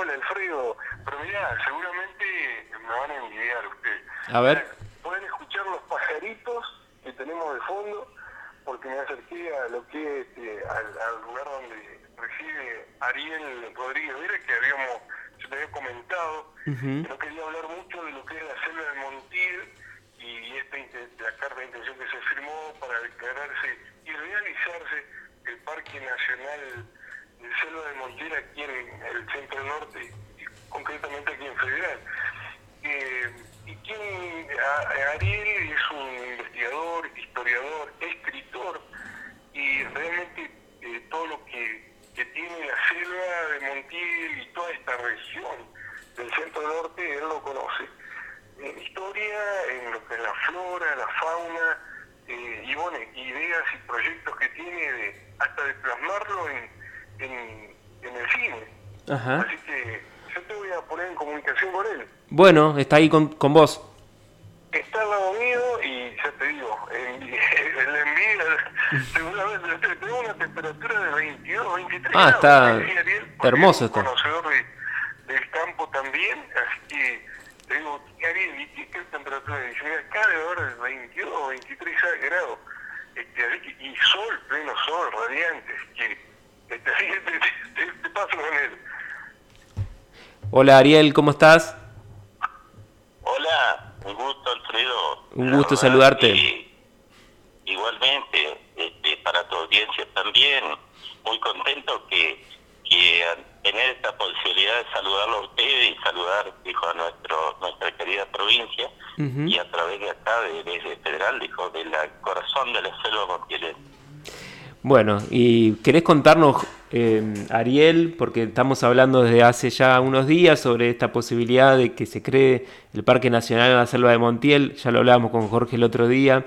Hola, Alfredo. Pero mirá, seguramente me van a envidiar ustedes. A ver. Pueden escuchar los pajaritos que tenemos de fondo, porque me acerqué a lo que este, al, lugar donde reside Ariel Rodríguez Mira que habíamos, yo te había comentado, no quería hablar mucho de lo que es la selva de Montiel y esta, la carta de intención que se firmó para declararse y realizarse el Parque Nacional de Selva de Montiel aquí en el centro norte, concretamente aquí en Federal. Eh, y quien, Ariel es un investigador, historiador, escritor, y realmente eh, todo lo que, que, tiene la selva de Montiel y toda esta región del centro norte, él lo conoce. En historia, en lo que es la flora, la fauna, eh, y bueno, ideas y proyectos que tiene de, hasta de plasmarlo en, en, el cine. Así que yo te voy a poner en comunicación con él. Bueno, está ahí con, con vos. Está al lado mío y ya te digo, el, el envío, seguramente tengo una temperatura de 22, 23 ah, Está, está hermoso esto. conocedor del campo también, así que te digo, Ariel, ¿y qué temperatura? Dice, mira, acá debe haber 22 o 23 grados. Este, y sol, pleno sol, radiante. Que, te, te, paso con él. Hola Ariel, ¿cómo estás? Hola, un gusto Alfredo. Un gusto saludarte. igualmente, este, para tu audiencia también, muy contento que, que tener esta posibilidad de saludarlo a ustedes y saludar, dijo, a nuestro, nuestra querida provincia y a través de acá, de, desde Federal, dijo, del corazón de la selva montiel. Bueno, y querés contarnos, eh, Ariel, porque estamos hablando desde hace ya unos días sobre esta posibilidad de que se cree el Parque Nacional en la Selva de Montiel, ya lo hablábamos con Jorge el otro día,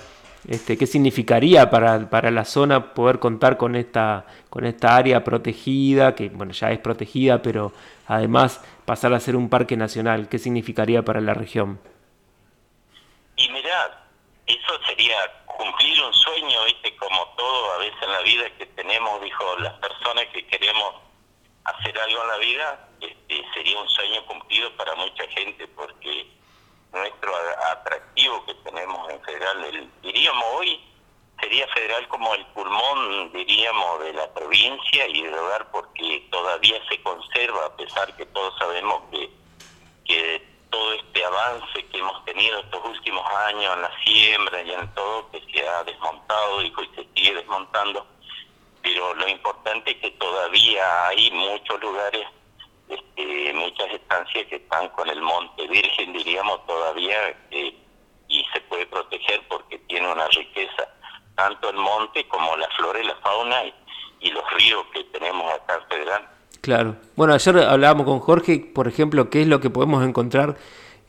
este, ¿qué significaría para, para la zona poder contar con esta, con esta área protegida, que bueno, ya es protegida, pero además pasar a ser un parque nacional? ¿Qué significaría para la región? Y mirá, eso sería cumplir un sueño, ¿viste? Como todo a veces en la vida que tenemos, dijo, las personas que queremos hacer algo en la vida, este, sería un sueño cumplido para mucha gente, porque nuestro atractivo que tenemos en federal, el, diríamos hoy, sería federal como el pulmón, diríamos, de la provincia y del hogar, porque todavía se conserva, a pesar que todos sabemos que, que todo este avance que hemos tenido estos últimos años en la siembra y en todo, que se ha desmontado y que se sigue desmontando, pero lo importante es que todavía hay muchos lugares este, muchas estancias que están con el monte virgen, diríamos, todavía, eh, y se puede proteger porque tiene una riqueza, tanto el monte como la flora y la fauna y, los ríos que tenemos acá en Federal. Claro. Bueno, ayer hablábamos con Jorge, por ejemplo, qué es lo que podemos encontrar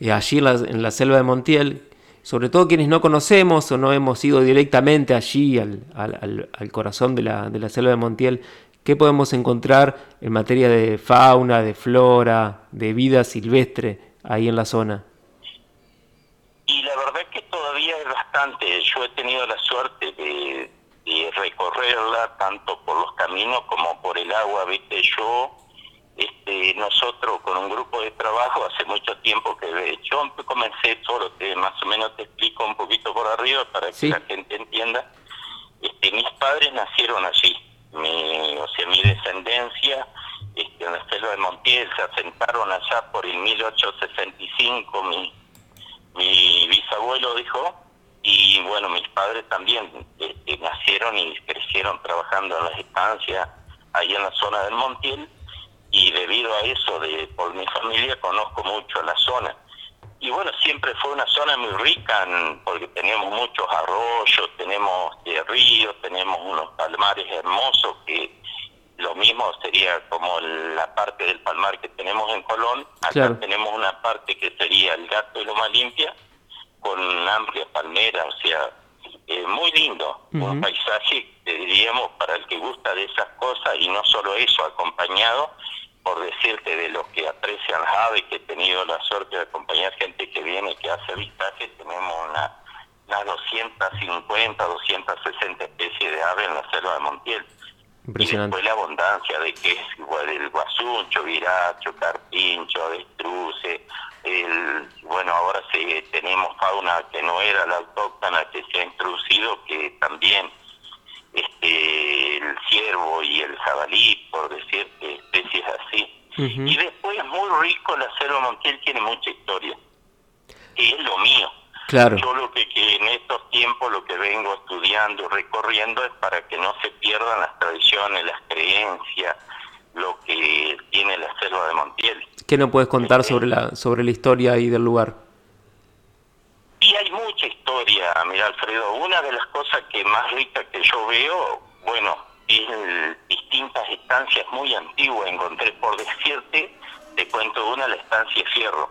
eh, allí en la, en la, selva de Montiel, sobre todo quienes no conocemos o no hemos ido directamente allí al, al, al corazón de la, de la selva de Montiel, ¿Qué podemos encontrar en materia de fauna, de flora, de vida silvestre ahí en la zona? Y la verdad es que todavía es bastante. Yo he tenido la suerte de, recorrerla tanto por los caminos como por el agua. Viste, yo, este, nosotros con un grupo de trabajo hace mucho tiempo que yo comencé solo, que más o menos te explico un poquito por arriba para que la gente entienda. Este, mis padres nacieron allí mi, o sea, mi descendencia este, en la selva de Montiel se asentaron allá por el 1865, mi, mi bisabuelo dijo, y bueno, mis padres también este, nacieron y trabajando en las estancias ahí en la zona del Montiel, y debido a eso, de por mi familia, conozco mucho la zona. Y bueno, siempre fue una zona muy rica porque tenemos muchos arroyos, tenemos eh, ríos, tenemos unos palmares hermosos que lo mismo sería como la parte del palmar que tenemos en Colón. Acá tenemos una parte que sería el Gato y Loma Limpia con amplia palmera, o sea, eh, muy lindo, un paisaje, diríamos, para el que gusta de esas cosas y no solo eso, acompañado por decirte de los que aprecian las aves, que he tenido la suerte de acompañar gente que viene, que hace avistaje, tenemos una, unas 250, 260 especies de aves en la selva de Montiel. Impresionante. Y después la abundancia de que es igual el guasuncho, viracho, carpincho, avestruce, el, bueno, ahora sí tenemos fauna que no era la autóctona que se ha que también este el ciervo y el jabalí, por decir especies así. Y después muy rico, la selva montiel tiene mucha historia, y es lo mío. Claro. Yo lo que, que, en estos tiempos lo que vengo estudiando, recorriendo, es para que no se pierdan las tradiciones, las creencias, lo que tiene la selva de Montiel. ¿Qué nos puedes contar sobre la, sobre la historia ahí del lugar? Y hay mucha historia, Alfredo. Una de las cosas que más rica que yo veo, bueno, es distintas estancias muy antiguas. Encontré, por decirte, te cuento una, la estancia Fierro.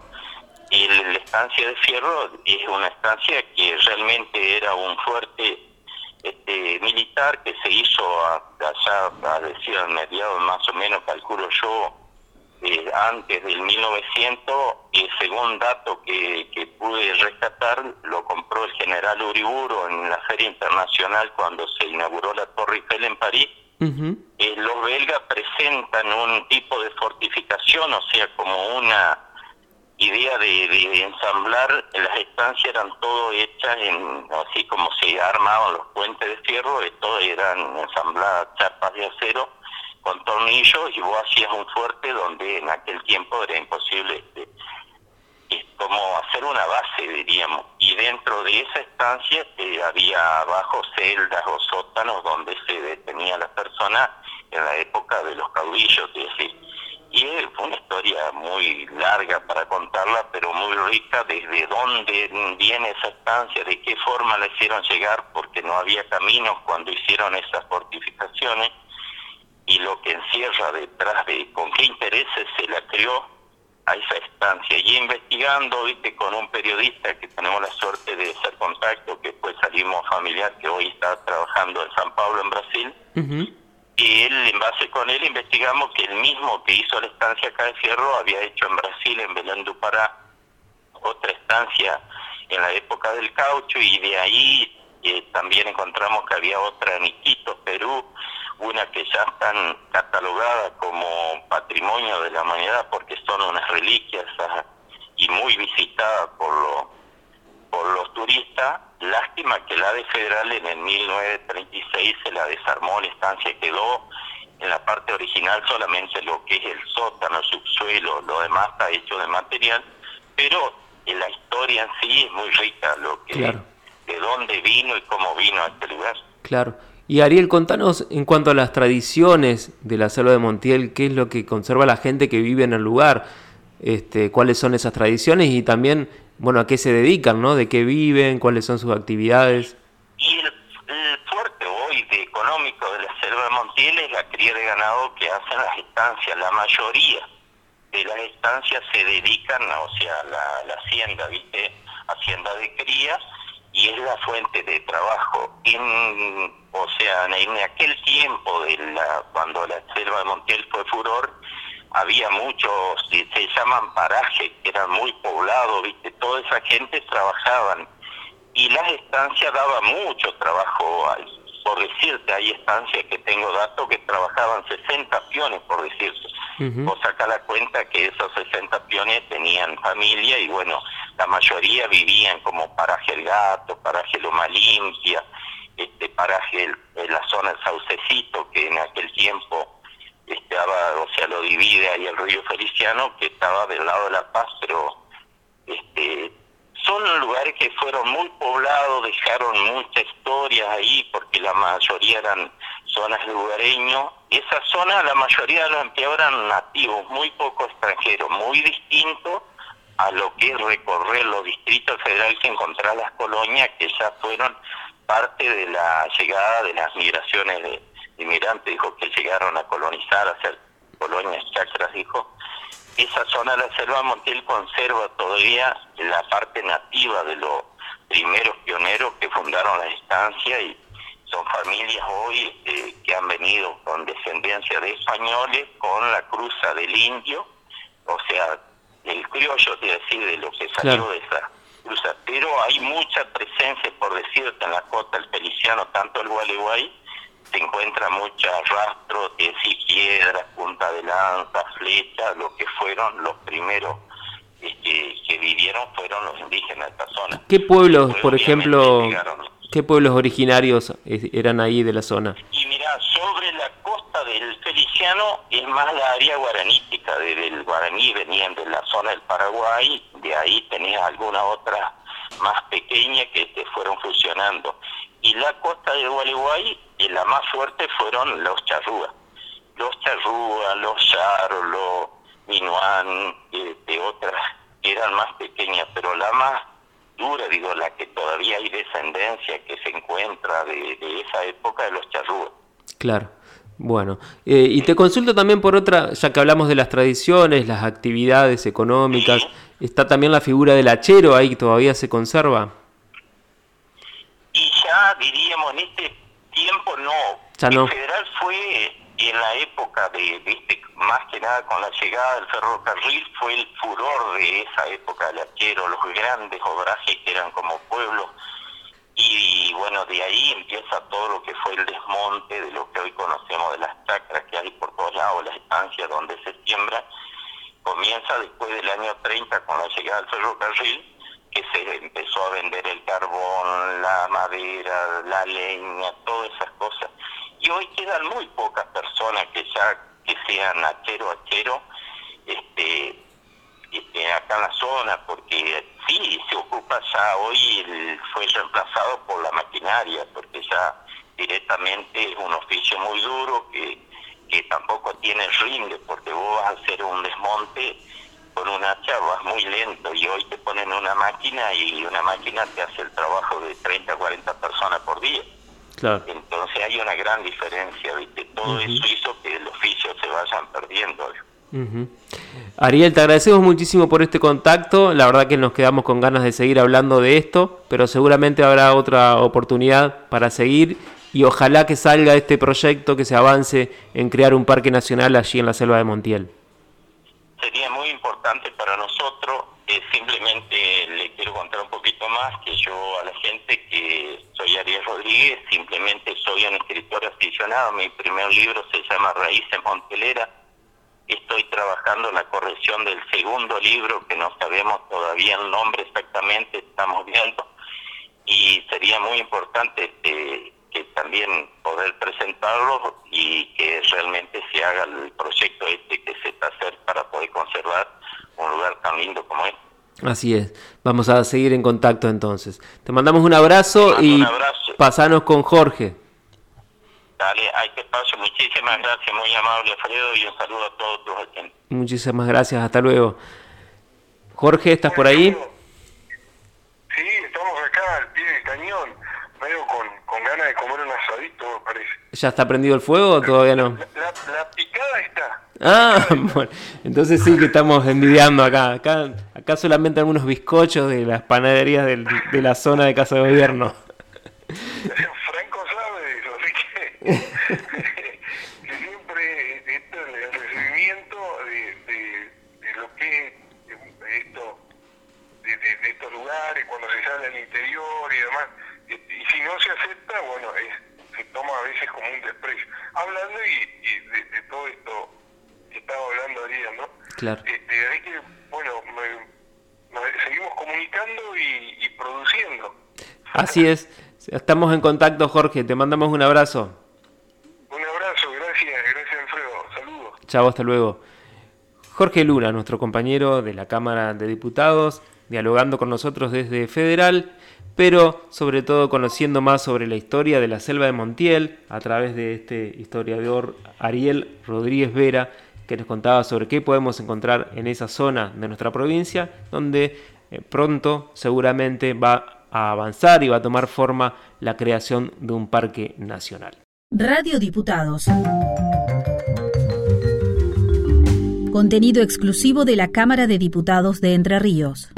Y la estancia de Fierro es una estancia que realmente era un fuerte este, militar que se hizo allá, a decir, a mediados más o menos, calculo yo, eh, antes del 1900, y según dato que, que, pude rescatar, lo compró el general Uriburo en la Feria Internacional cuando se inauguró la Torre Eiffel en París. eh, los belgas presentan un tipo de fortificación, o sea, como una idea de, de, ensamblar, las estancias eran todo hechas en, así como se armaban los puentes de fierro, todo eran ensambladas chapas de acero con tornillos y vos hacías un fuerte donde en aquel tiempo era imposible este, como hacer una base diríamos. Y dentro de esa estancia eh, había abajo celdas o sótanos donde se detenía la persona en la época de los caudillos es decir y fue una historia muy larga para contarla pero muy rica desde dónde viene esa estancia de qué forma la hicieron llegar porque no había caminos cuando hicieron esas fortificaciones y lo que encierra detrás de con qué intereses se la creó a esa estancia. Y investigando, viste, con un periodista que tenemos la suerte de hacer contacto, que después salimos familiar, que hoy está trabajando en San Pablo, en Brasil, y él, en base con él, investigamos que el mismo que hizo la estancia acá de Fierro había hecho en Brasil, en Belén do Pará, otra estancia en la época del caucho, y de ahí eh, también encontramos que había otra en Iquitos, Perú, una que ya están catalogadas como patrimonio de la humanidad porque son unas reliquias y muy visitadas por, lo, por los turistas. Lástima que la de Federal en el 1936 se la desarmó, la estancia quedó en la parte original solamente lo que es el sótano, el subsuelo, lo demás está hecho de material, pero en la historia en sí es muy rica, lo que de dónde vino y cómo vino a este lugar. Claro. Y Ariel, contanos en cuanto a las tradiciones de la selva de Montiel, qué es lo que conserva la gente que vive en el lugar, este, cuáles son esas tradiciones y también, bueno, a qué se dedican, ¿no? De qué viven, cuáles son sus actividades. Y el, fuerte hoy de económico de la selva de Montiel es la cría de ganado que hacen las estancias. La mayoría de las estancias se dedican, o sea, la, la hacienda, ¿viste? Hacienda de crías y es la fuente de trabajo. En, o sea, en aquel tiempo, de la, cuando la selva de Montiel fue furor, había muchos, se llaman parajes, que eran muy poblados, ¿viste? Toda esa gente trabajaban. Y las estancias daban mucho trabajo. Por decirte, hay estancias que tengo datos que trabajaban 60 peones, por decirte. Vos saca la cuenta que esos 60 peones tenían familia y bueno, la mayoría vivían como paraje el gato, paraje Loma Limpia, este paraje en la zona del Saucecito, que en aquel tiempo estaba, o sea, lo divide ahí el río Feliciano, que estaba del lado de La Paz, pero este son lugares que fueron muy poblados, dejaron mucha historia ahí, porque la mayoría eran zonas lugareños. Esa zona, la mayoría de los empleados eran nativos, muy poco extranjeros, muy distinto a lo que recorrer los distritos federales y encontrar las colonias que ya fueron parte de la llegada de las migraciones de inmigrantes, dijo que llegaron a colonizar, a hacer colonias chacras, dijo. Esa zona de la selva Montiel conserva todavía la parte nativa de los primeros pioneros que fundaron la estancia y son familias hoy eh, que han venido con descendencia de españoles, con la cruza del indio, o sea, el criollo, te decir, de lo que salió de esa cruza. Pero hay mucha presencia, por decirte, en la costa del Feliciano, tanto el Gualeguay se encuentra muchos rastros de piedras, punta de lanza, flecha, lo que fueron los primeros este, que vivieron fueron los indígenas de esta zona. ¿Qué pueblos, por ejemplo, qué pueblos originarios eran ahí de la zona? Y del Feliciano es más la área guaranítica, del guaraní venían de la zona del Paraguay, de ahí tenías algunas otras más pequeñas que te fueron fusionando. Y la costa del Gualeguay, la más fuerte fueron los charrúas. Los charrúas, los charros, los minuán, eh, de otras eran más pequeñas, pero la más dura, digo, la que todavía hay descendencia que se encuentra de, esa época de los charrúas. Claro. Bueno, eh, y te consulto también por otra, ya que hablamos de las tradiciones, las actividades económicas, está también la figura del hachero ahí, todavía se conserva. Y ya diríamos, en este tiempo no. Ya no. El federal fue en la época de, este, más que nada con la llegada del ferrocarril, fue el furor de esa época del hachero, los grandes obrajes que eran como pueblos. Y bueno, de ahí empieza todo lo que fue el desmonte de lo que hoy conocemos de las chacras que hay por todos lados, las estancias donde se siembra. Comienza después del año 30 con la llegada del ferrocarril, que se empezó a vender el carbón, la madera, la leña, todas esas cosas. Y hoy quedan muy pocas personas que ya que sean achero achero este, este, acá en la zona, porque sí, se ocupa ya hoy, fue reemplazado por la maquinaria, porque ya directamente es un oficio muy duro que, que tampoco tiene rinde, porque vos vas a hacer un desmonte con una hacha vas muy lento y hoy te ponen una máquina y una máquina te hace el trabajo de 30 40 personas por día. Claro. Entonces hay una gran diferencia, ¿viste? Todo eso hizo que el oficio se vayan perdiendo. Ariel, te agradecemos muchísimo por este contacto. La verdad que nos quedamos con ganas de seguir hablando de esto, pero seguramente habrá otra oportunidad para seguir y ojalá que salga este proyecto, que se avance en crear un parque nacional allí en la selva de Montiel sería muy importante para nosotros. Eh, simplemente le quiero contar un poquito más que yo a la gente que soy Ariel Rodríguez, simplemente soy un escritor aficionado. Mi primer libro se llama Raíces Montelera. Estoy trabajando en la corrección del segundo libro, que no sabemos todavía el nombre exactamente, estamos viendo. Y sería muy importante eh, que también poder presentarlo y que realmente se haga el proyecto este que se está hacer para poder conservar un lugar tan lindo como este. Así es, vamos a seguir en contacto entonces. Te mandamos un abrazo y pasanos con Jorge. Dale, hay que paso. Muchísimas gracias, muy amable Alfredo, y un saludo a todos tus agentes. Muchísimas gracias, hasta luego. Jorge, ¿estás por ahí? Sí, estamos acá al pie del cañón, medio con, con ganas de comer un asadito, me parece. ¿Ya está prendido el fuego o todavía no? La, picada está. Ah, bueno, entonces sí que estamos envidiando acá. Acá, acá solamente algunos bizcochos de las panaderías del, de la zona de Casa de Gobierno. Franco sabe eso, así que, siempre esto, el recibimiento de, de, lo que es esto, de, de, estos lugares, cuando se sale al interior y demás, y si no se acepta, bueno, se toma a veces como un desprecio. Hablando y, de, todo esto que estaba hablando Ariel, ¿no? Claro. Este, que, bueno, seguimos comunicando y, produciendo. Así es. Estamos en contacto, Jorge. Te mandamos un abrazo. Un abrazo, gracias, gracias Alfredo. Saludos. Chao, hasta luego. Jorge Luna, nuestro compañero de la Cámara de Diputados, dialogando con nosotros desde Federal pero sobre todo conociendo más sobre la historia de la selva de Montiel a través de este historiador Ariel Rodríguez Vera, que nos contaba sobre qué podemos encontrar en esa zona de nuestra provincia, donde eh, pronto seguramente va a avanzar y va a tomar forma la creación de un parque nacional. Radio Diputados. Contenido exclusivo de la Cámara de Diputados de Entre Ríos.